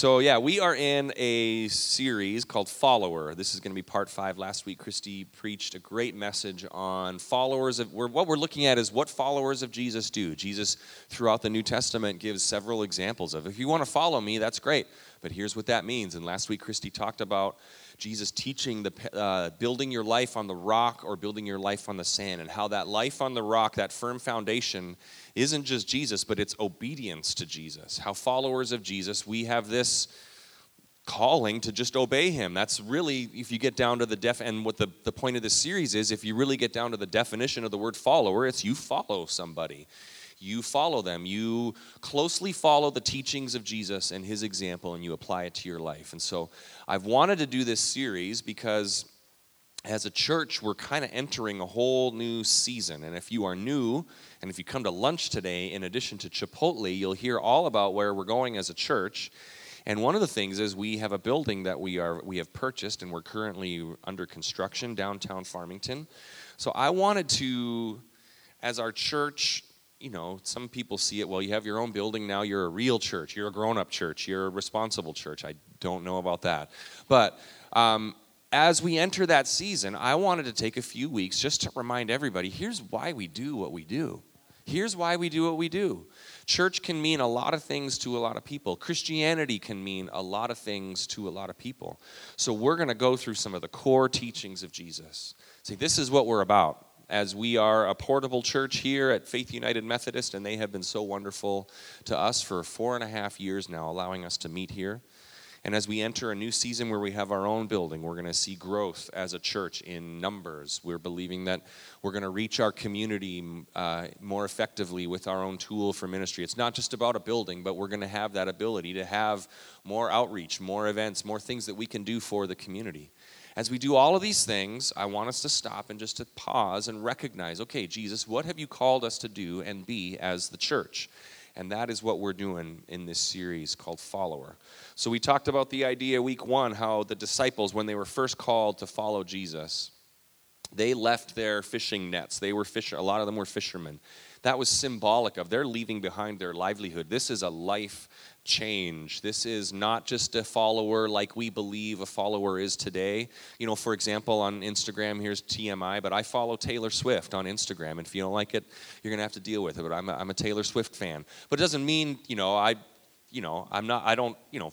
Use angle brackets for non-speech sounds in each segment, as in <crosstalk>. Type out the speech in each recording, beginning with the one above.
So, yeah, we are in a series called Follower. This is going to be part five. Last week, Christy preached a great message on followers of, what we're looking at is what followers of Jesus do. Jesus, throughout the New Testament, gives several examples of if you want to follow me, that's great, but here's what that means. And last week, Christy talked about Jesus teaching the uh, building your life on the rock or building your life on the sand, and how that life on the rock, that firm foundation, isn't just Jesus, but it's obedience to Jesus. How followers of Jesus, we have this calling to just obey him. That's really, if you get down to the def, and what the, the point of this series is, if you really get down to the definition of the word follower, it's you follow somebody. You follow them. You closely follow the teachings of Jesus and his example, and you apply it to your life. And so I've wanted to do this series because as a church, we're kind of entering a whole new season. And if you are new, and if you come to lunch today, in addition to Chipotle, you'll hear all about where we're going as a church. And one of the things is we have a building that we are we have purchased and we're currently under construction downtown Farmington. So I wanted to as our church, you know, some people see it, well, you have your own building now, you're a real church, you're a grown-up church, you're a responsible church. I don't know about that. But um, as we enter that season, I wanted to take a few weeks just to remind everybody here's why we do what we do. Here's why we do what we do. Church can mean a lot of things to a lot of people. Christianity can mean a lot of things to a lot of people. So we're going to go through some of the core teachings of Jesus. See, this is what we're about. As we are a portable church here at Faith United Methodist, and they have been so wonderful to us for four and a half years now, allowing us to meet here. And as we enter a new season where we have our own building, we're going to see growth as a church in numbers. We're believing that we're going to reach our community uh, more effectively with our own tool for ministry. It's not just about a building, but we're going to have that ability to have more outreach, more events, more things that we can do for the community. As we do all of these things, I want us to stop and just to pause and recognize okay, Jesus, what have you called us to do and be as the church? And that is what we're doing in this series called Follower. So we talked about the idea week one how the disciples, when they were first called to follow Jesus, they left their fishing nets. They were fisher. A lot of them were fishermen. That was symbolic of they're leaving behind their livelihood. This is a life change. This is not just a follower like we believe a follower is today. You know, for example, on Instagram, here's TMI, but I follow Taylor Swift on Instagram. And if you don't like it, you're going to have to deal with it. But I'm a, I'm a Taylor Swift fan. But it doesn't mean, you know, I, you know, I'm not, I don't, you know,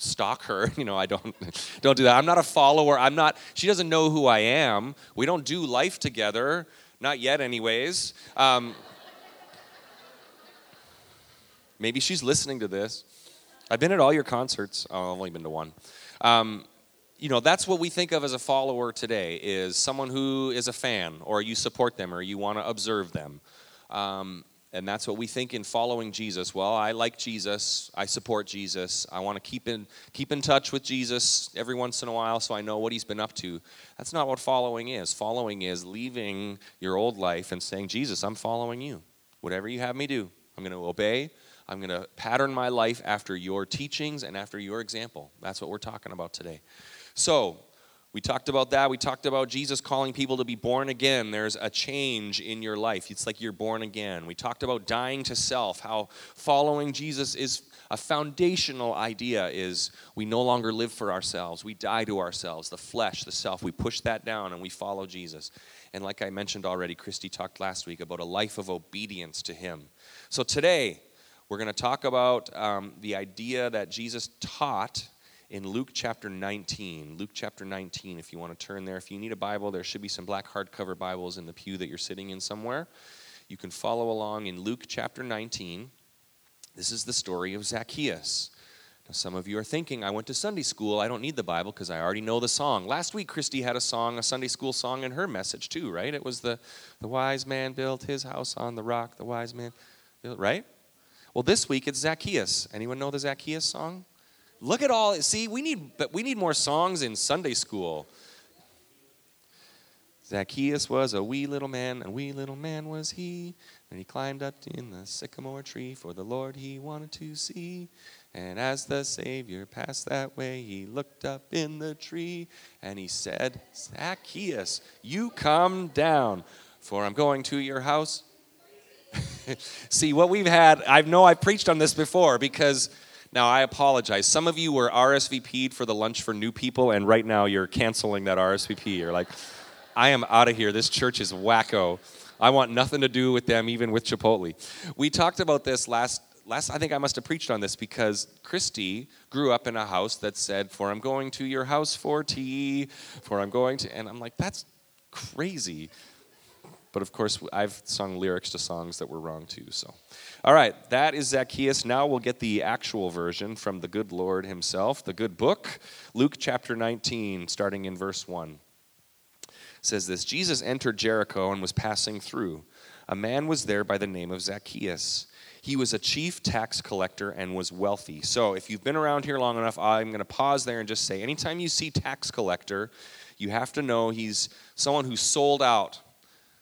stalk her <laughs> you know i don't <laughs> don't do that i'm not a follower i'm not she doesn't know who i am we don't do life together not yet anyways um, <laughs> Maybe she's listening to this. I've been at all your concerts. Oh, I've only been to one. Um, you know, that's what we think of as a follower today is someone who is a fan or you support them or you want to observe them. Um, and that's what we think in following Jesus. Well, I like Jesus. I support Jesus. I want to keep in keep in touch with Jesus every once in a while so I know what he's been up to. That's not what following is. Following is leaving your old life and saying, "Jesus, I'm following you. Whatever you have me do, I'm going to obey. I'm going to pattern my life after your teachings and after your example. That's what we're talking about today. So, we talked about that. We talked about Jesus calling people to be born again. There's a change in your life. It's like you're born again. We talked about dying to self, how following Jesus is a foundational idea is we no longer live for ourselves. We die to ourselves, the flesh, the self. We push that down and we follow Jesus. And like I mentioned already, Christy talked last week about a life of obedience to him. So today, we're going to talk about um, the idea that Jesus taught in Luke chapter 19. Luke chapter 19, if you want to turn there. If you need a Bible, there should be some black hardcover Bibles in the pew that you're sitting in somewhere. You can follow along in Luke chapter 19. This is the story of Zacchaeus. Now, some of you are thinking, I went to Sunday school. I don't need the Bible because I already know the song. Last week, Christy had a song, a Sunday school song in her message, too, right? It was the, the wise man built his house on the rock, the wise man built, right? Well, this week it's Zacchaeus. Anyone know the Zacchaeus song? Look at all. See, we need, but we need more songs in Sunday school. Zacchaeus was a wee little man, and wee little man was he. And he climbed up in the sycamore tree for the Lord he wanted to see. And as the Savior passed that way, he looked up in the tree and he said, Zacchaeus, you come down, for I'm going to your house <laughs> See, what we've had, I know I've preached on this before because Now, I apologize. Some of you were RSVP'd for the lunch for new people, and right now you're canceling that RSVP. You're like, I am out of here. This church is wacko. I want nothing to do with them, even with Chipotle. We talked about this last last I think I must have preached on this because Christy grew up in a house that said, For I'm going to your house for tea, for I'm going to and I'm like, that's crazy. But of course, I've sung lyrics to songs that were wrong too. So, all right, that is Zacchaeus. Now we'll get the actual version from the good Lord himself, the good book, Luke chapter 19, starting in verse 1. It says this Jesus entered Jericho and was passing through. A man was there by the name of Zacchaeus. He was a chief tax collector and was wealthy. So, if you've been around here long enough, I'm going to pause there and just say anytime you see tax collector, you have to know he's someone who sold out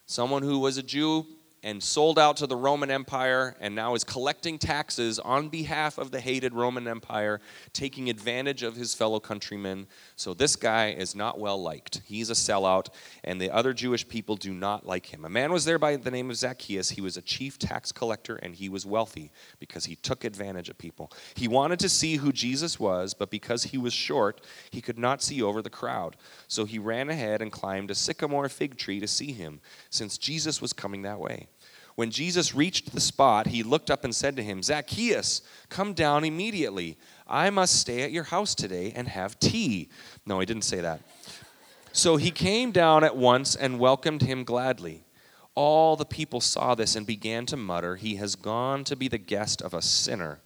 someone who was a Jew and sold out to the Roman Empire and now is collecting taxes on behalf of the hated Roman Empire, taking advantage of his fellow countrymen. So this guy is not well liked. He's a sellout, and the other Jewish people do not like him. A man was there by the name of Zacchaeus. He was a chief tax collector and he was wealthy because he took advantage of people. He wanted to see who Jesus was, but because he was short, he could not see over the crowd. So he ran ahead and climbed a sycamore fig tree to see him, since Jesus was coming that way. When Jesus reached the spot, he looked up and said to him, Zacchaeus, come down immediately. I must stay at your house today and have tea. No, he didn't say that. So he came down at once and welcomed him gladly. All the people saw this and began to mutter, He has gone to be the guest of a sinner.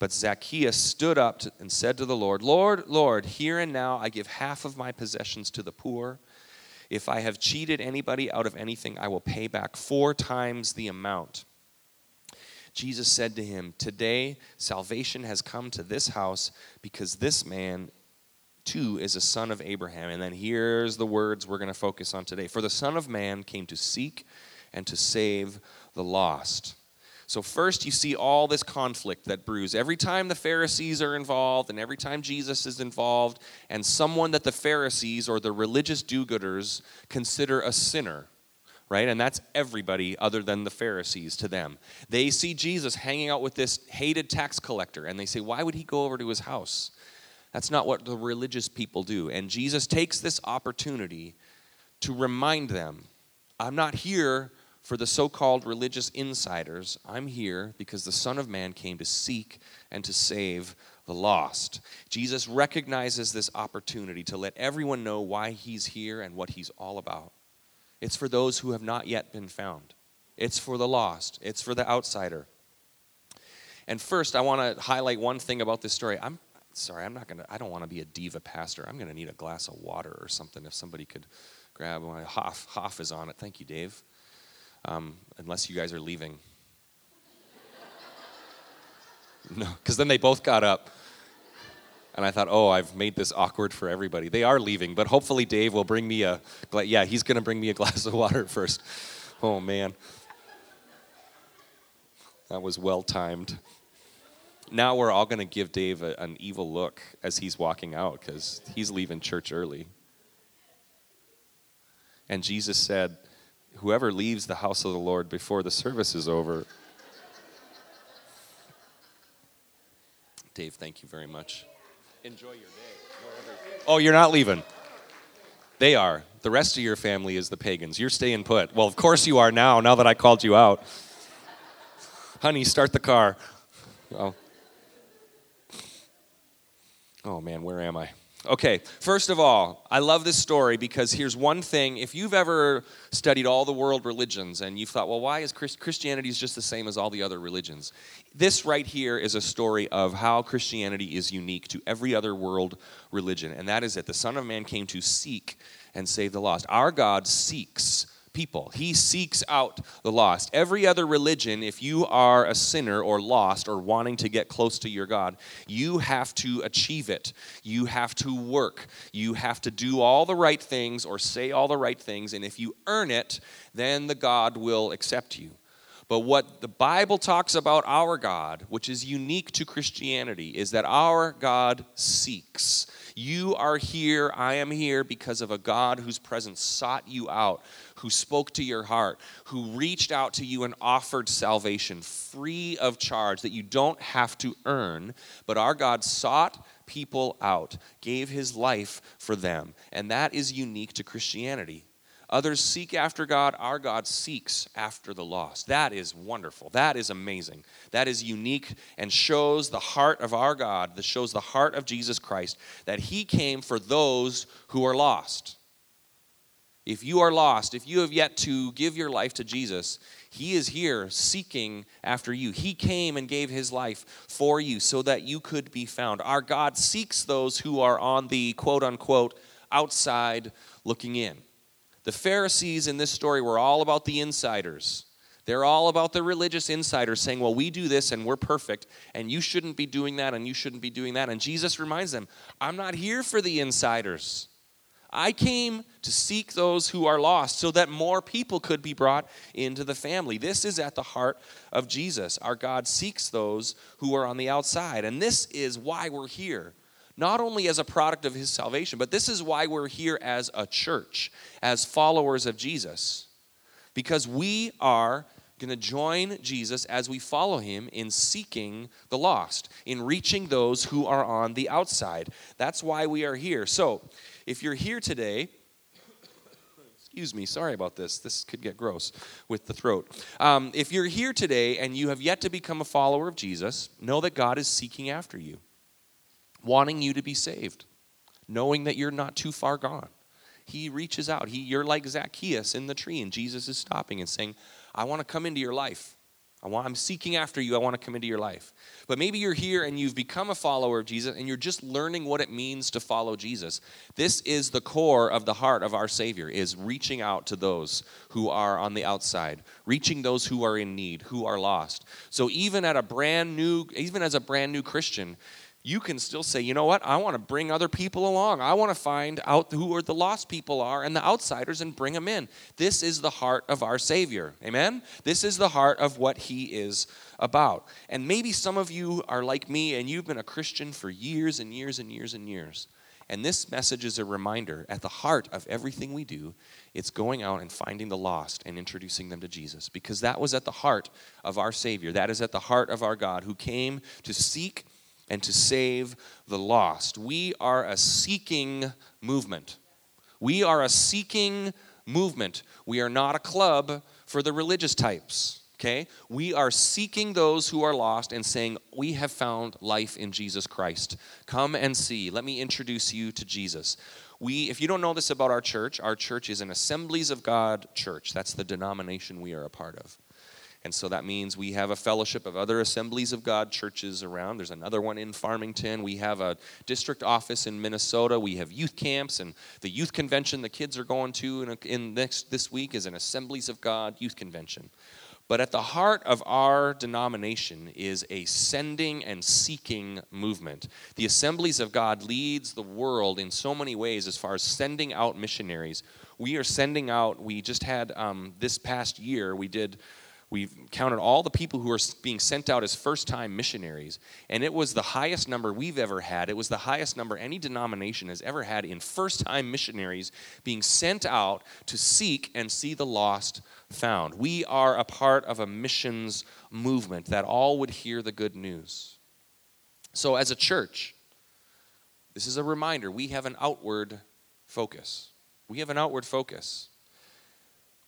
But Zacchaeus stood up and said to the Lord, Lord, Lord, here and now I give half of my possessions to the poor. If I have cheated anybody out of anything, I will pay back four times the amount. Jesus said to him, Today salvation has come to this house because this man too is a son of Abraham. And then here's the words we're going to focus on today. For the Son of Man came to seek and to save the lost. So, first, you see all this conflict that brews. Every time the Pharisees are involved, and every time Jesus is involved, and someone that the Pharisees or the religious do gooders consider a sinner, right? And that's everybody other than the Pharisees to them. They see Jesus hanging out with this hated tax collector, and they say, Why would he go over to his house? That's not what the religious people do. And Jesus takes this opportunity to remind them I'm not here for the so called religious insiders, I'm here because the Son of Man came to seek and to save the lost. Jesus recognizes this opportunity to let everyone know why he's here and what he's all about. It's for those who have not yet been found, it's for the lost, it's for the outsider. And first, I want to highlight one thing about this story. I'm sorry, I'm not going to, I don't want to be a diva pastor. I'm going to need a glass of water or something if somebody could grab my Hoff. Hoff is on it. Thank you, Dave um, unless you guys are leaving. <laughs> no, because then they both got up. And I thought, oh, I've made this awkward for everybody. They are leaving, but hopefully Dave will bring me a, yeah, he's going to bring me a <laughs> glass of water first. Oh, man. That was well timed. Now we're all going to give Dave a, an evil look as he's walking out because he's leaving church early. And Jesus said, whoever leaves the house of the Lord before the service is over. Dave, thank you very much. Enjoy your day. Oh, you're not leaving. They are. The rest of your family is the pagans. You're staying put. Well, of course you are now, now that I called you out. Honey, start the car. Oh. Oh man, where am I? Okay, first of all, I love this story because here's one thing. If you've ever studied all the world religions and you've thought, well, why is Christianity is just the same as all the other religions? This right here is a story of how Christianity is unique to every other world religion, and that is that the Son of Man came to seek and save the lost. Our God seeks people. He seeks out the lost. Every other religion, if you are a sinner or lost or wanting to get close to your God, you have to achieve it. You have to work. You have to do all the right things or say all the right things. And if you earn it, then the God will accept you. But what the Bible talks about our God, which is unique to Christianity, is that our God seeks. You are here, I am here because of a God whose presence sought you out, who spoke to your heart, who reached out to you and offered salvation free of charge that you don't have to earn. But our God sought people out, gave his life for them. And that is unique to Christianity. Others seek after God. Our God seeks after the lost. That is wonderful. That is amazing. That is unique and shows the heart of our God, that shows the heart of Jesus Christ, that He came for those who are lost. If you are lost, if you have yet to give your life to Jesus, He is here seeking after you. He came and gave His life for you so that you could be found. Our God seeks those who are on the quote unquote outside looking in. The Pharisees in this story were all about the insiders. They're all about the religious insiders saying, Well, we do this and we're perfect, and you shouldn't be doing that and you shouldn't be doing that. And Jesus reminds them, I'm not here for the insiders. I came to seek those who are lost so that more people could be brought into the family. This is at the heart of Jesus. Our God seeks those who are on the outside. And this is why we're here not only as a product of his salvation, but this is why we're here as a church, as followers of Jesus. Because we are going to join Jesus as we follow him in seeking the lost, in reaching those who are on the outside. That's why we are here. So, if you're here today, excuse me, sorry about this. This could get gross with the throat. Um, if you're here today and you have yet to become a follower of Jesus, know that God is seeking after you wanting you to be saved, knowing that you're not too far gone. He reaches out. He, you're like Zacchaeus in the tree, and Jesus is stopping and saying, I want to come into your life. I want, I'm seeking after you. I want to come into your life. But maybe you're here and you've become a follower of Jesus and you're just learning what it means to follow Jesus. This is the core of the heart of our Savior is reaching out to those who are on the outside, reaching those who are in need, who are lost. So even at a brand new even as a brand new Christian, you can still say, you know what? I want to bring other people along. I want to find out who are the lost people are and the outsiders and bring them in. This is the heart of our Savior. Amen? This is the heart of what He is about. And maybe some of you are like me and you've been a Christian for years and years and years and years. And this message is a reminder at the heart of everything we do, it's going out and finding the lost and introducing them to Jesus. Because that was at the heart of our Savior. That is at the heart of our God who came to seek and to save the lost. We are a seeking movement. We are a seeking movement. We are not a club for the religious types. Okay? We are seeking those who are lost and saying, We have found life in Jesus Christ. Come and see. Let me introduce you to Jesus. We, if you don't know this about our church, our church is an Assemblies of God church. That's the denomination we are a part of. And so that means we have a fellowship of other assemblies of God churches around. There's another one in Farmington. We have a district office in Minnesota. We have youth camps and the youth convention the kids are going to in, in next, this week is an Assemblies of God youth convention. But at the heart of our denomination is a sending and seeking movement. The Assemblies of God leads the world in so many ways as far as sending out missionaries. We are sending out, we just had um, this past year, we did We've counted all the people who are being sent out as first time missionaries, and it was the highest number we've ever had. It was the highest number any denomination has ever had in first time missionaries being sent out to seek and see the lost found. We are a part of a missions movement that all would hear the good news. So, as a church, this is a reminder we have an outward focus. We have an outward focus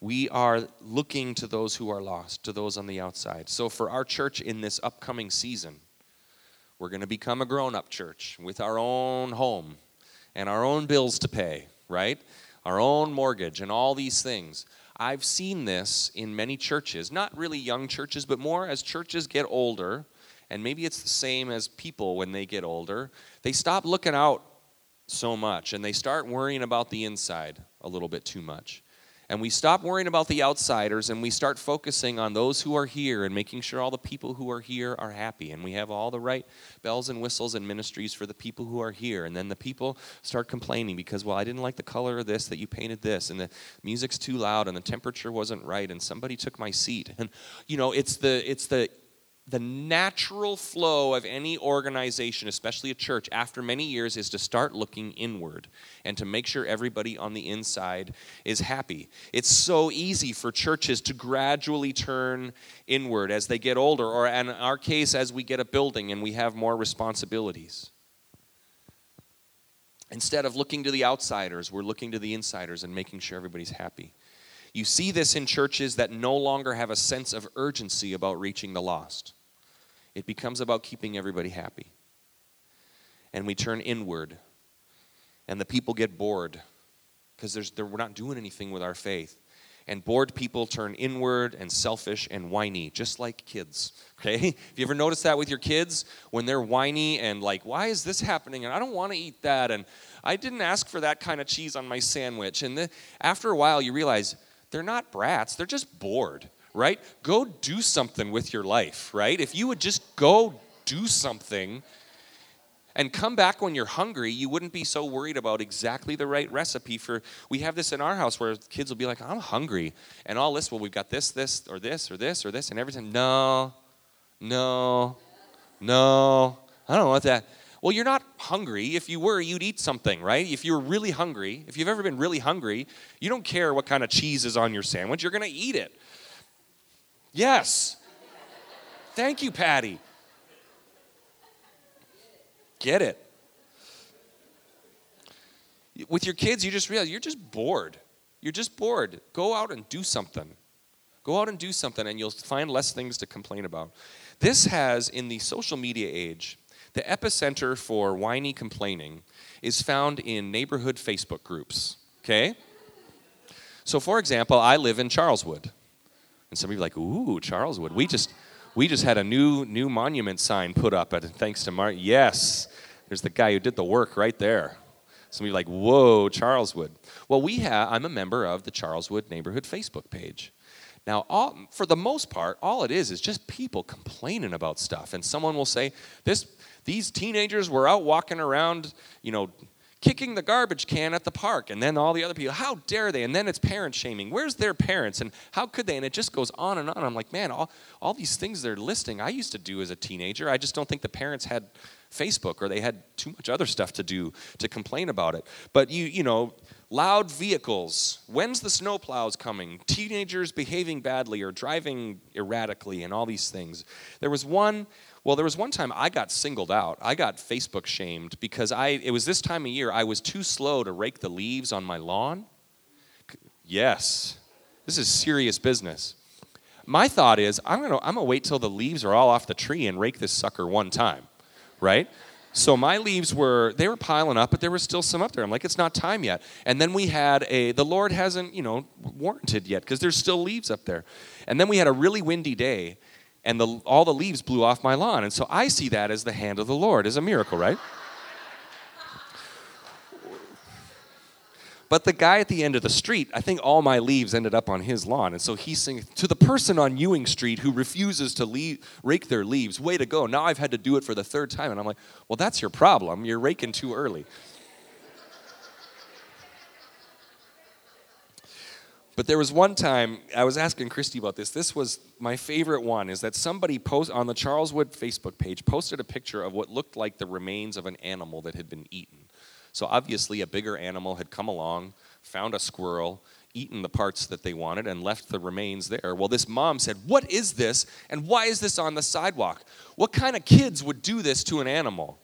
we are looking to those who are lost, to those on the outside. So, for our church in this upcoming season, we're going to become a grown up church with our own home and our own bills to pay, right? Our own mortgage and all these things. I've seen this in many churches, not really young churches, but more as churches get older, and maybe it's the same as people when they get older. They stop looking out so much and they start worrying about the inside a little bit too much and we stop worrying about the outsiders and we start focusing on those who are here and making sure all the people who are here are happy. And we have all the right bells and whistles and ministries for the people who are here. And then the people start complaining because well I didn't like the color of this that you painted this and the music's too loud and the temperature wasn't right and somebody took my seat. <laughs> And you know it's the it's the the natural flow of any organization, especially a church, after many years is to start looking inward and to make sure everybody on the inside is happy. It's so easy for churches to gradually turn inward as they get older, or in our case, as we get a building and we have more responsibilities. Instead of looking to the outsiders, we're looking to the insiders and making sure everybody's happy. You see this in churches that no longer have a sense of urgency about reaching the lost. It becomes about keeping everybody happy. And we turn inward, and the people get bored because we're not doing anything with our faith. And bored people turn inward and selfish and whiny, just like kids. <laughs> Okay? Have you ever noticed that with your kids? When they're whiny and like, why is this happening? And I don't want to eat that. And I didn't ask for that kind of cheese on my sandwich. And the, after a while, you realize they're not brats, they're just bored right? Go do something with your life, right? If you would just go do something and come back when you're hungry, you wouldn't be so worried about exactly the right recipe for. We have this in our house where kids will be like, I'm hungry. And all this, well, we've got this, this, or this, or this, or this. And every time, no, no, no, I don't want that. Well, you're not hungry. If you were, you'd eat something, right? If you were really hungry, if you've ever been really hungry, you don't care what kind of cheese is on your sandwich, you're going to eat it. Yes. Thank you, Patty. Get it. With your kids, you just realize you're just bored. You're just bored. Go out and do something. Go out and do something, and you'll find less things to complain about. This has, in the social media age, the epicenter for whiny complaining is found in neighborhood Facebook groups. Okay? So, for example, I live in Charleswood. And some of you are like, ooh, Charleswood. We just we just had a new new monument sign put up at thanks to Mark. Yes, there's the guy who did the work right there. Some of you are like, whoa, Charleswood. Well, we have I'm a member of the Charleswood neighborhood Facebook page. Now, all, for the most part, all it is is just people complaining about stuff. And someone will say, this, these teenagers were out walking around, you know, kicking the garbage can at the park. And then all the other people, how dare they? And then it's parent shaming. Where's their parents? And how could they? And it just goes on and on. I'm like, man, all, all these things they're listing, I used to do as a teenager. I just don't think the parents had Facebook or they had too much other stuff to do to complain about it. But you, you know, loud vehicles, when's the snowplows coming? Teenagers behaving badly or driving erratically and all these things. There was one well, there was one time I got singled out. I got Facebook shamed because I it was this time of year I was too slow to rake the leaves on my lawn. Yes. This is serious business. My thought is I'm going to I'm going to wait till the leaves are all off the tree and rake this sucker one time. Right? So my leaves were they were piling up, but there was still some up there. I'm like, it's not time yet. And then we had a the Lord hasn't, you know, warranted yet because there's still leaves up there. And then we had a really windy day, and the, all the leaves blew off my lawn. And so I see that as the hand of the Lord, as a miracle, right? But the guy at the end of the street, I think all my leaves ended up on his lawn. And so he's saying, To the person on Ewing Street who refuses to leave, rake their leaves, way to go. Now I've had to do it for the third time. And I'm like, Well, that's your problem. You're raking too early. But there was one time I was asking Christy about this. This was my favorite one is that somebody post on the Charleswood Facebook page posted a picture of what looked like the remains of an animal that had been eaten. So obviously a bigger animal had come along, found a squirrel, eaten the parts that they wanted and left the remains there. Well, this mom said, "What is this and why is this on the sidewalk? What kind of kids would do this to an animal?"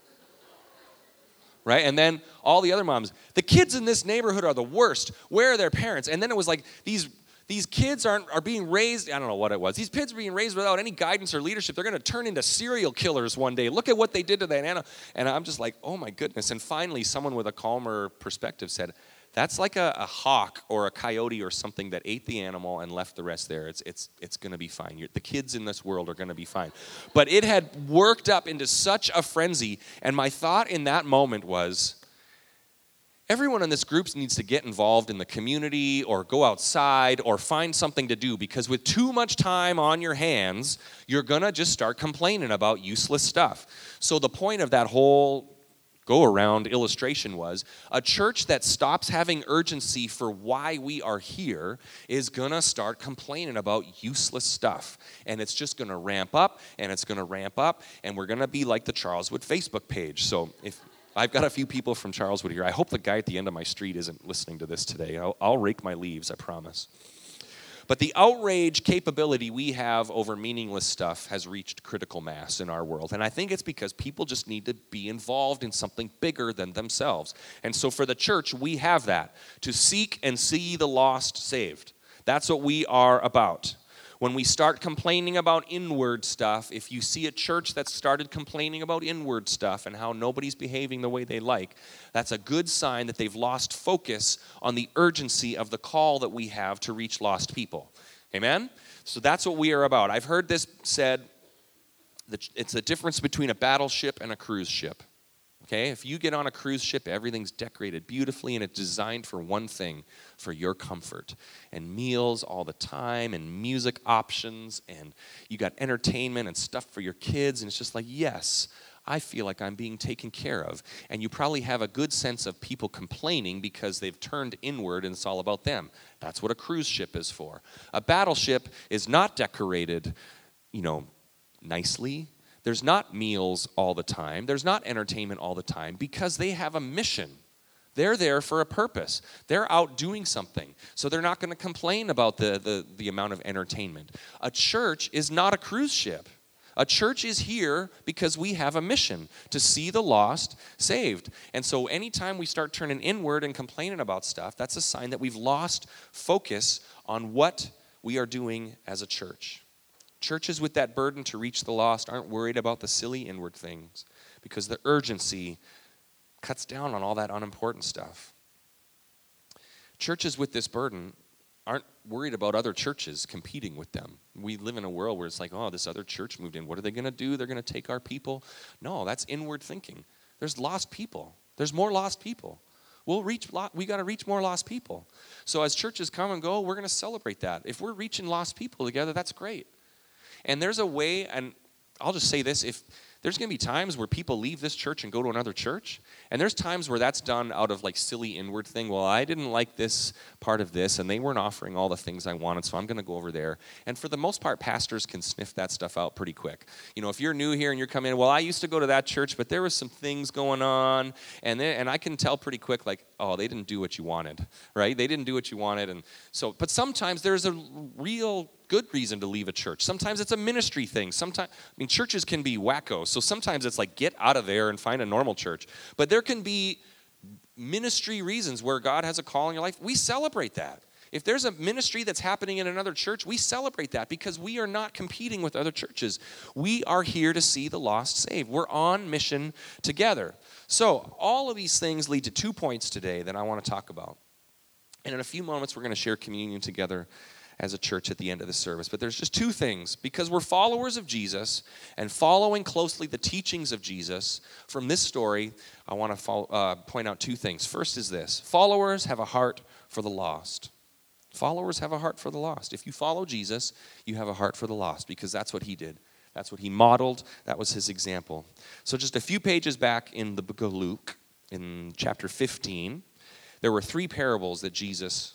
Right? And then all the other moms, the kids in this neighborhood are the worst. Where are their parents? And then it was like these these kids aren't are being raised i don't know what it was these kids are being raised without any guidance or leadership they're going to turn into serial killers one day look at what they did to that animal and i'm just like oh my goodness and finally someone with a calmer perspective said that's like a, a, hawk or a coyote or something that ate the animal and left the rest there. It's, it's, it's going to be fine. You're, the kids in this world are going to be fine. But it had worked up into such a frenzy. And my thought in that moment was everyone in this group needs to get involved in the community or go outside or find something to do because with too much time on your hands, you're going to just start complaining about useless stuff. So the point of that whole go around illustration was a church that stops having urgency for why we are here is to start complaining about useless stuff. And it's just to ramp up and it's to ramp up. And we're to be like the Charleswood Facebook page. So if I've got a few people from Charleswood here, I hope the guy at the end of my street isn't listening to this today. I'll, I'll rake my leaves, I promise. But the outrage capability we have over meaningless stuff has reached critical mass in our world. And I think it's because people just need to be involved in something bigger than themselves. And so for the church, we have that to seek and see the lost saved. That's what we are about. When we start complaining about inward stuff, if you see a church that's started complaining about inward stuff and how nobody's behaving the way they like, that's a good sign that they've lost focus on the urgency of the call that we have to reach lost people. Amen? So that's what we are about. I've heard this said that it's the difference between a battleship and a cruise ship. Okay, if you get on a cruise ship, everything's decorated beautifully and it's designed for one thing for your comfort. And meals all the time, and music options, and you got entertainment and stuff for your kids. And it's just like, yes, I feel like I'm being taken care of. And you probably have a good sense of people complaining because they've turned inward and it's all about them. That's what a cruise ship is for. A battleship is not decorated, you know, nicely there's not meals all the time, there's not entertainment all the time because they have a mission. They're there for a purpose. They're out doing something. So they're not going to complain about the, the, the amount of entertainment. A church is not a cruise ship. A church is here because we have a mission to see the lost saved. And so anytime we start turning inward and complaining about stuff, that's a sign that we've lost focus on what we are doing as a church. Churches with that burden to reach the lost aren't worried about the silly inward things because the urgency cuts down on all that unimportant stuff. Churches with this burden aren't worried about other churches competing with them. We live in a world where it's like, oh, this other church moved in. What are they going to do? They're going to take our people. No, that's inward thinking. There's lost people. There's more lost people. We'll reach we got to reach more lost people. So as churches come and go, we're going to celebrate that. If we're reaching lost people together, that's great. And there's a way, and I'll just say this if there's going to be times where people leave this church and go to another church and there's times where that's done out of like silly inward thing well i didn't like this part of this and they weren't offering all the things i wanted so i'm going to go over there and for the most part pastors can sniff that stuff out pretty quick you know if you're new here and you're coming in well i used to go to that church but there was some things going on and then, and i can tell pretty quick like oh they didn't do what you wanted right they didn't do what you wanted and so but sometimes there's a real good reason to leave a church. Sometimes it's a ministry thing. Sometimes I mean churches can be wacko. So sometimes it's like get out of there and find a normal church. But there can be ministry reasons where God has a call in your life. We celebrate that. If there's a ministry that's happening in another church, we celebrate that because we are not competing with other churches. We are here to see the lost saved. We're on mission together. So, all of these things lead to two points today that I want to talk about. And in a few moments, we're going to share communion together as a church at the end of the service. But there's just two things because we're followers of Jesus and following closely the teachings of Jesus. From this story, I want to follow, uh, point out two things. First is this followers have a heart for the lost. Followers have a heart for the lost. If you follow Jesus, you have a heart for the lost because that's what he did. That's what he modeled. That was his example. So, just a few pages back in the book of Luke, in chapter 15, there were three parables that Jesus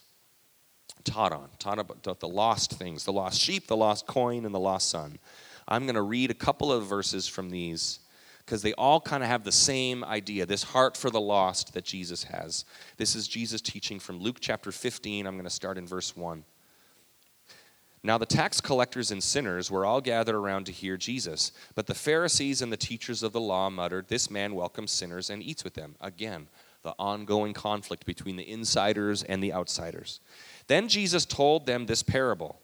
taught on, taught about the lost things, the lost sheep, the lost coin, and the lost son. I'm going to read a couple of verses from these because they all kind of have the same idea this heart for the lost that Jesus has. This is Jesus teaching from Luke chapter 15. I'm going to start in verse 1. Now the tax collectors and sinners were all gathered around to hear Jesus, but the Pharisees and the teachers of the law muttered, This man welcomes sinners and eats with them. Again, the ongoing conflict between the insiders and the outsiders. Then Jesus told them this parable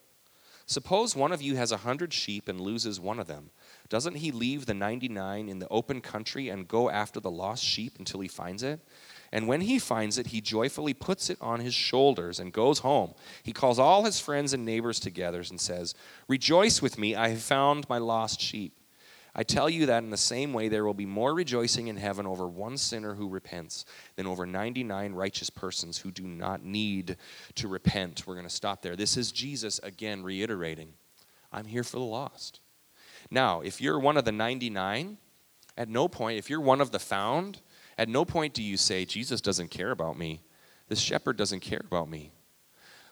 Suppose one of you has a hundred sheep and loses one of them. Doesn't he leave the 99 in the open country and go after the lost sheep until he finds it? And when he finds it, he joyfully puts it on his shoulders and goes home. He calls all his friends and neighbors together and says, Rejoice with me, I have found my lost sheep. I tell you that in the same way, there will be more rejoicing in heaven over one sinner who repents than over 99 righteous persons who do not need to repent. We're going to stop there. This is Jesus again reiterating I'm here for the lost. Now, if you're one of the 99, at no point, if you're one of the found, At no point do you say, Jesus doesn't care about me. This shepherd doesn't care about me.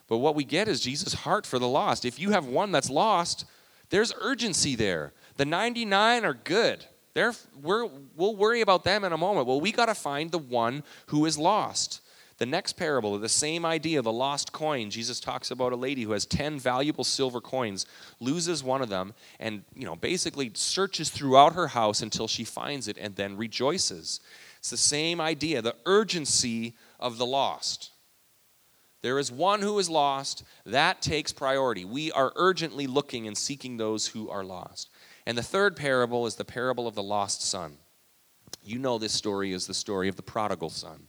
But what we get is Jesus' heart for the lost. If you have one that's lost, there's urgency there. The 99 are good. They're, we're, we'll worry about them in a moment. Well, we got to find the one who is lost. The next parable, the same idea, of the lost coin. Jesus talks about a lady who has 10 valuable silver coins, loses one of them, and you know, basically searches throughout her house until she finds it and then rejoices. It's the same idea, the urgency of the lost. There is one who is lost. That takes priority. We are urgently looking and seeking those who are lost. And the third parable is the parable of the lost son. You know this story is the story of the prodigal son.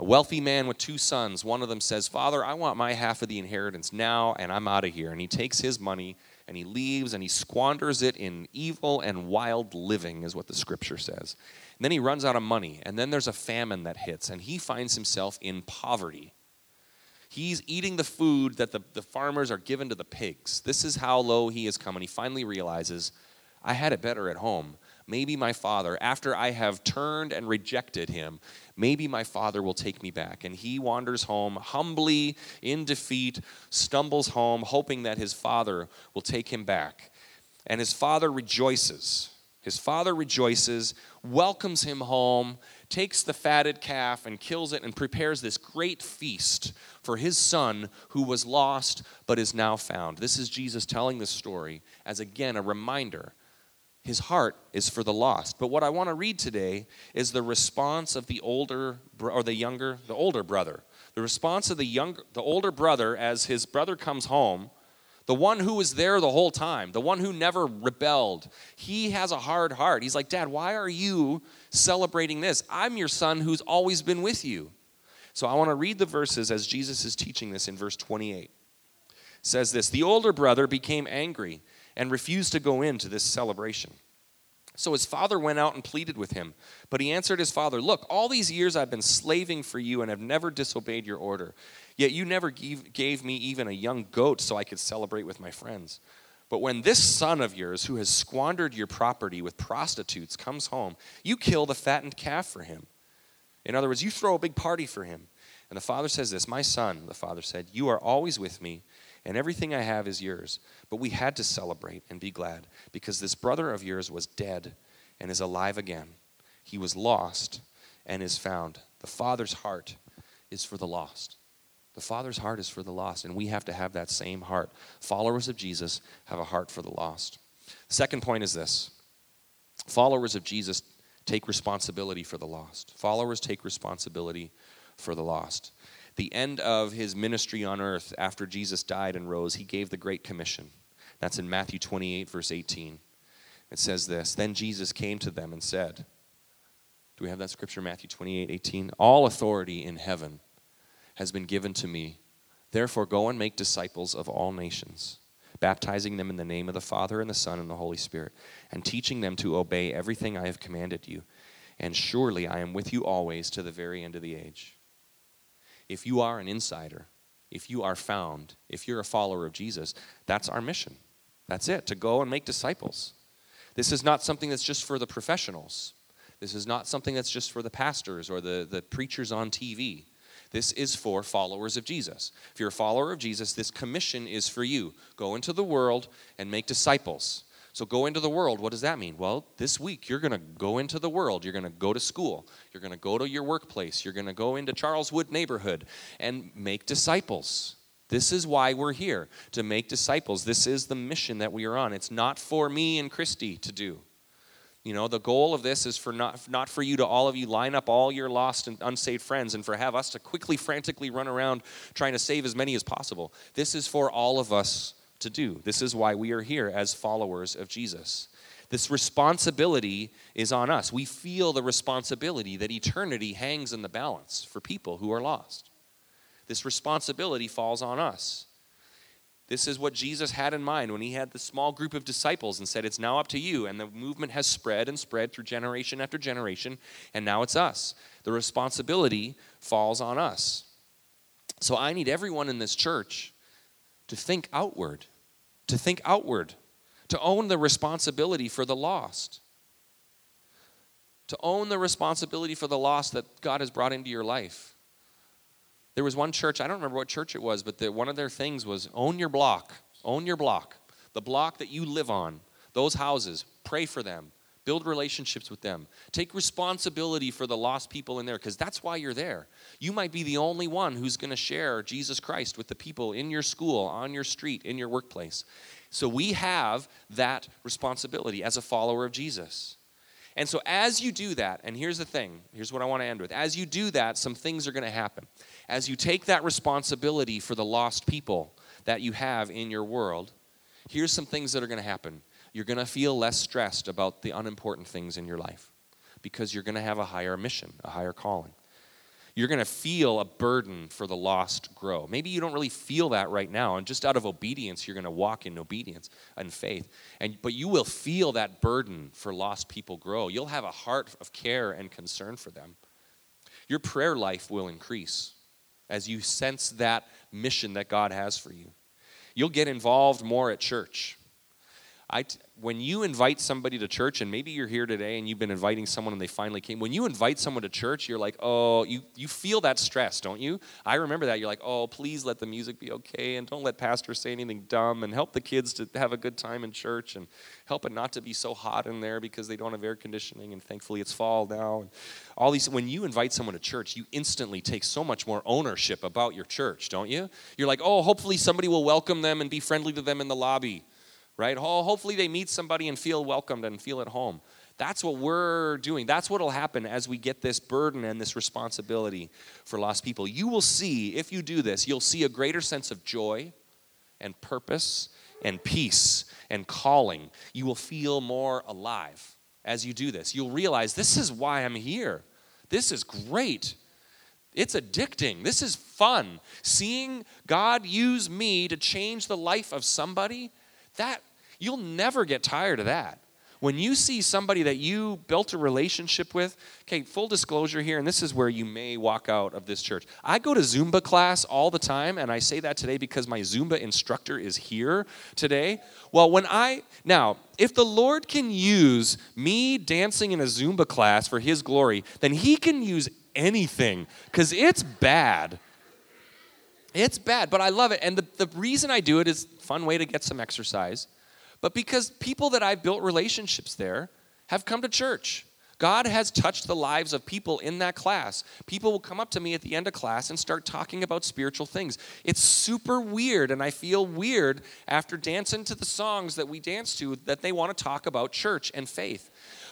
A wealthy man with two sons. One of them says, Father, I want my half of the inheritance now, and I'm out of here. And he takes his money and he leaves and he squanders it in evil and wild living, is what the scripture says. And then he runs out of money, and then there's a famine that hits, and he finds himself in poverty. He's eating the food that the, the farmers are given to the pigs. This is how low he has come. And he finally realizes, I had it better at home. Maybe my father, after I have turned and rejected him, maybe my father will take me back. And he wanders home humbly in defeat, stumbles home, hoping that his father will take him back. And his father rejoices. His father rejoices, welcomes him home, takes the fatted calf and kills it and prepares this great feast for his son who was lost but is now found. This is Jesus telling this story as again a reminder. His heart is for the lost. But what I want to read today is the response of the older or the younger, the older brother. The response of the younger the older brother as his brother comes home the one who was there the whole time, the one who never rebelled, he has a hard heart. He's like, Dad, why are you celebrating this? I'm your son who's always been with you. So I want to read the verses as Jesus is teaching this in verse 28. It says this The older brother became angry and refused to go into this celebration. So his father went out and pleaded with him. But he answered his father, Look, all these years I've been slaving for you and have never disobeyed your order. Yet you never gave, gave me even a young goat so I could celebrate with my friends. But when this son of yours, who has squandered your property with prostitutes, comes home, you kill the fattened calf for him. In other words, you throw a big party for him. And the father says this My son, the father said, You are always with me, and everything I have is yours. But we had to celebrate and be glad, because this brother of yours was dead and is alive again. He was lost and is found. The father's heart is for the lost. The Father's heart is for the lost, and we have to have that same heart. Followers of Jesus have a heart for the lost. Second point is this followers of Jesus take responsibility for the lost. Followers take responsibility for the lost. The end of his ministry on earth after Jesus died and rose, he gave the Great Commission. That's in Matthew 28, verse 18. It says this Then Jesus came to them and said, Do we have that scripture, Matthew 28, 18? All authority in heaven has been given to me. Therefore, go and make disciples of all nations, baptizing them in the name of the Father, and the Son, and the Holy Spirit, and teaching them to obey everything I have commanded you. And surely I am with you always to the very end of the age. If you are an insider, if you are found, if you're a follower of Jesus, that's our mission. That's it, to go and make disciples. This is not something that's just for the professionals. This is not something that's just for the pastors or the, the preachers on TV. This is for followers of Jesus. If you're a follower of Jesus, this commission is for you. Go into the world and make disciples. So, go into the world, what does that mean? Well, this week you're going to go into the world. You're going to go to school. You're going to go to your workplace. You're going to go into Charleswood neighborhood and make disciples. This is why we're here, to make disciples. This is the mission that we are on. It's not for me and Christy to do. You know, the goal of this is for not, not for you to all of you line up all your lost and unsaved friends and for have us to quickly, frantically run around trying to save as many as possible. This is for all of us to do. This is why we are here as followers of Jesus. This responsibility is on us. We feel the responsibility that eternity hangs in the balance for people who are lost. This responsibility falls on us. This is what Jesus had in mind when he had the small group of disciples and said, It's now up to you. And the movement has spread and spread through generation after generation, and now it's us. The responsibility falls on us. So I need everyone in this church to think outward, to think outward, to own the responsibility for the lost. to own the responsibility for the loss that God has brought into your life. There was one church, I don't remember what church it was, but the, one of their things was own your block. Own your block. The block that you live on, those houses, pray for them, build relationships with them, take responsibility for the lost people in there, because that's why you're there. You might be the only one who's going to share Jesus Christ with the people in your school, on your street, in your workplace. So we have that responsibility as a follower of Jesus. And so, as you do that, and here's the thing here's what I want to end with. As you do that, some things are going to happen. As you take that responsibility for the lost people that you have in your world, here's some things that are going to happen. You're going to feel less stressed about the unimportant things in your life because you're going to have a higher mission, a higher calling you're going to feel a burden for the lost grow. Maybe you don't really feel that right now, and just out of obedience, you're going to walk in obedience and faith. And, but you will feel that burden for lost people grow. You'll have a heart of care and concern for them. Your prayer life will increase as you sense that mission that God has for you. You'll get involved more at church. I, when you invite somebody to church, and maybe you're here today and you've been inviting someone and they finally came, when you invite someone to church, you're like, oh, you, you feel that stress, don't you? I remember that. You're like, oh, please let the music be okay and don't let pastor say anything dumb and help the kids to have a good time in church and help it not to be so hot in there because they don't have air conditioning and thankfully it's fall now. And all these, when you invite someone to church, you instantly take so much more ownership about your church, don't you? You're like, oh, hopefully somebody will welcome them and be friendly to them in the lobby right? Hopefully they meet somebody and feel welcomed and feel at home. That's what we're doing. That's what will happen as we get this burden and this responsibility for lost people. You will see, if you do this, you'll see a greater sense of joy and purpose and peace and calling. You will feel more alive as you do this. You'll realize this is why I'm here. This is great. It's addicting. This is fun. Seeing God use me to change the life of somebody, that You'll never get tired of that. When you see somebody that you built a relationship with, okay, full disclosure here, and this is where you may walk out of this church. I go to Zumba class all the time, and I say that today because my Zumba instructor is here today. Well, when I, now, if the Lord can use me dancing in a Zumba class for His glory, then He can use anything because it's bad. It's bad, but I love it. And the, the reason I do it is fun way to get some exercise but because people that I've built relationships there have come to church. God has touched the lives of people in that class. People will come up to me at the end of class and start talking about spiritual things. It's super weird, and I feel weird after dancing to the songs that we dance to that they want to talk about church and faith.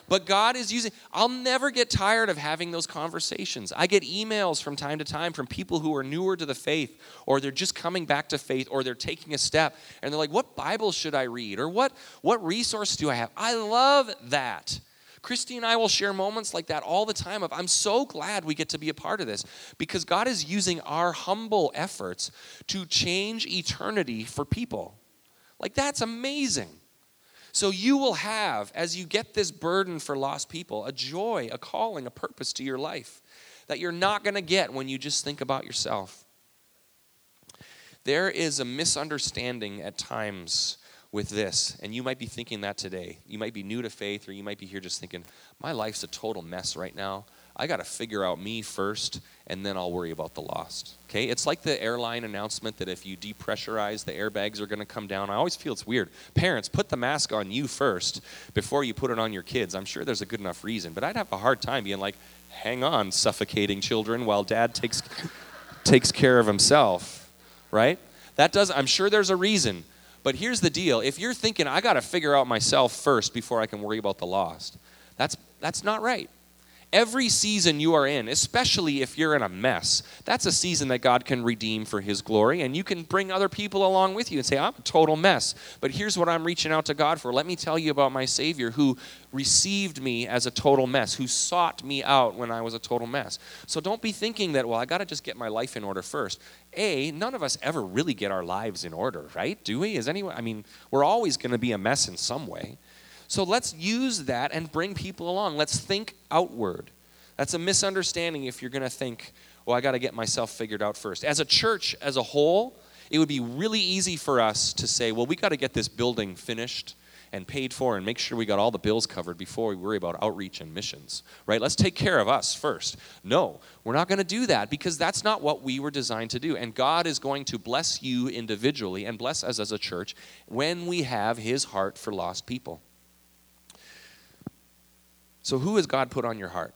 But God is using, I'll never get tired of having those conversations. I get emails from time to time from people who are newer to the faith, or they're just coming back to faith, or they're taking a step, and they're like, What Bible should I read? Or what, what resource do I have? I love that. Christy and I will share moments like that all the time of I'm so glad we get to be a part of this because God is using our humble efforts to change eternity for people. Like that's amazing. So you will have, as you get this burden for lost people, a joy, a calling, a purpose to your life that you're not going to get when you just think about yourself. There is a misunderstanding at times with this, and you might be thinking that today. You might be new to faith, or you might be here just thinking, my life's a total mess right now. I got to figure out me first, and then I'll worry about the lost. Okay? It's like the airline announcement that if you depressurize, the airbags are going to come down. I always feel it's weird. Parents, put the mask on you first before you put it on your kids. I'm sure there's a good enough reason, but I'd have a hard time being like, hang on, suffocating children while dad takes, takes care of himself, right? That does, I'm sure there's a reason. But here's the deal if you're thinking, I got to figure out myself first before I can worry about the lost, that's, that's not right. Every season you are in, especially if you're in a mess, that's a season that God can redeem for His glory. And you can bring other people along with you and say, I'm a total mess, but here's what I'm reaching out to God for. Let me tell you about my Savior who received me as a total mess, who sought me out when I was a total mess. So don't be thinking that, well, I got to just get my life in order first. A, none of us ever really get our lives in order, right? Do we? Is anyone? I mean, we're always going to be a mess in some way. So let's use that and bring people along. Let's think outward. That's a misunderstanding if you're going to think, well, I got to get myself figured out first. As a church as a whole, it would be really easy for us to say, well, we got to get this building finished and paid for and make sure we got all the bills covered before we worry about outreach and missions, right? Let's take care of us first. No, we're not going to do that because that's not what we were designed to do. And God is going to bless you individually and bless us as a church when we have His heart for lost people. So, who has God put on your heart?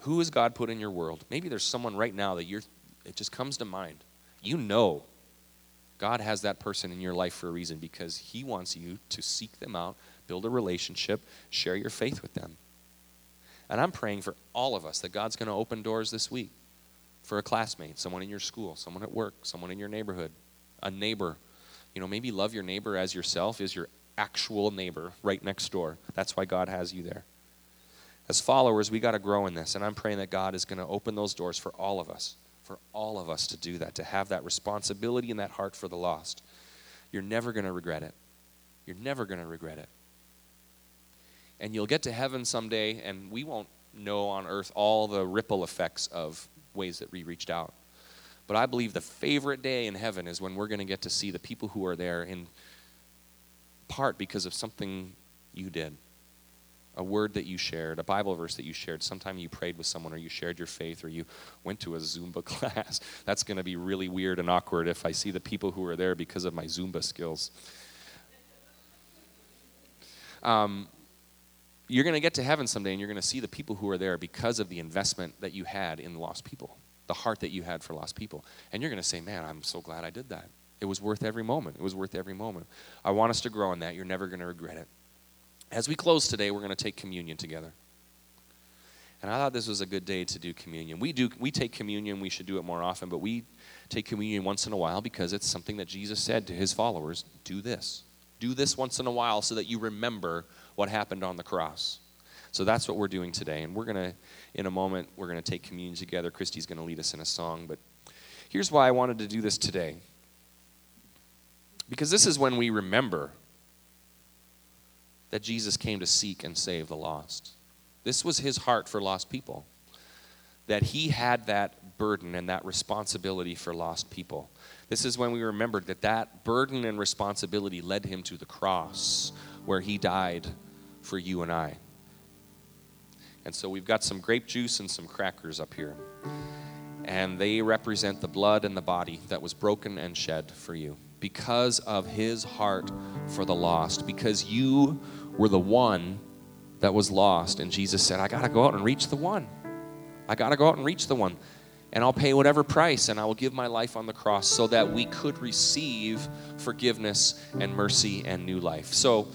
Who has God put in your world? Maybe there's someone right now that you're, it just comes to mind. You know God has that person in your life for a reason because He wants you to seek them out, build a relationship, share your faith with them. And I'm praying for all of us that God's going to open doors this week for a classmate, someone in your school, someone at work, someone in your neighborhood, a neighbor. You know, maybe love your neighbor as yourself is your actual neighbor right next door. That's why God has you there as followers, we got to grow in this. And I'm praying that God is going to open those doors for all of us, for all of us to do that, to have that responsibility and that heart for the lost. You're never going to regret it. You're never going to regret it. And you'll get to heaven someday, and we won't know on earth all the ripple effects of ways that we reached out. But I believe the favorite day in heaven is when we're going to get to see the people who are there in part because of something you did a word that you shared, a Bible verse that you shared, sometime you prayed with someone or you shared your faith or you went to a Zumba <laughs> class. That's going to be really weird and awkward if I see the people who are there because of my Zumba skills. Um, you're going to get to heaven someday and you're going to see the people who are there because of the investment that you had in lost people, the heart that you had for lost people. And you're going to say, Man, I'm so glad I did that. It was worth every moment. It was worth every moment. I want us to grow in that. You're never going to regret it. As we close today, we're going to take communion together. And I thought this was a good day to do communion. We do we take communion, we should do it more often, but we take communion once in a while because it's something that Jesus said to his followers, do this. Do this once in a while so that you remember what happened on the cross. So that's what we're doing today. And we're going to in a moment we're going to take communion together. Christy's going to lead us in a song, but here's why I wanted to do this today. Because this is when we remember that Jesus came to seek and save the lost. This was his heart for lost people. That he had that burden and that responsibility for lost people. This is when we remembered that that burden and responsibility led him to the cross where he died for you and I. And so we've got some grape juice and some crackers up here. And they represent the blood and the body that was broken and shed for you because of his heart for the lost, because you were the one that was lost. And Jesus said, I got to go out and reach the one. I got to go out and reach the one. And I'll pay whatever price, and I will give my life on the cross so that we could receive forgiveness and mercy and new life. So,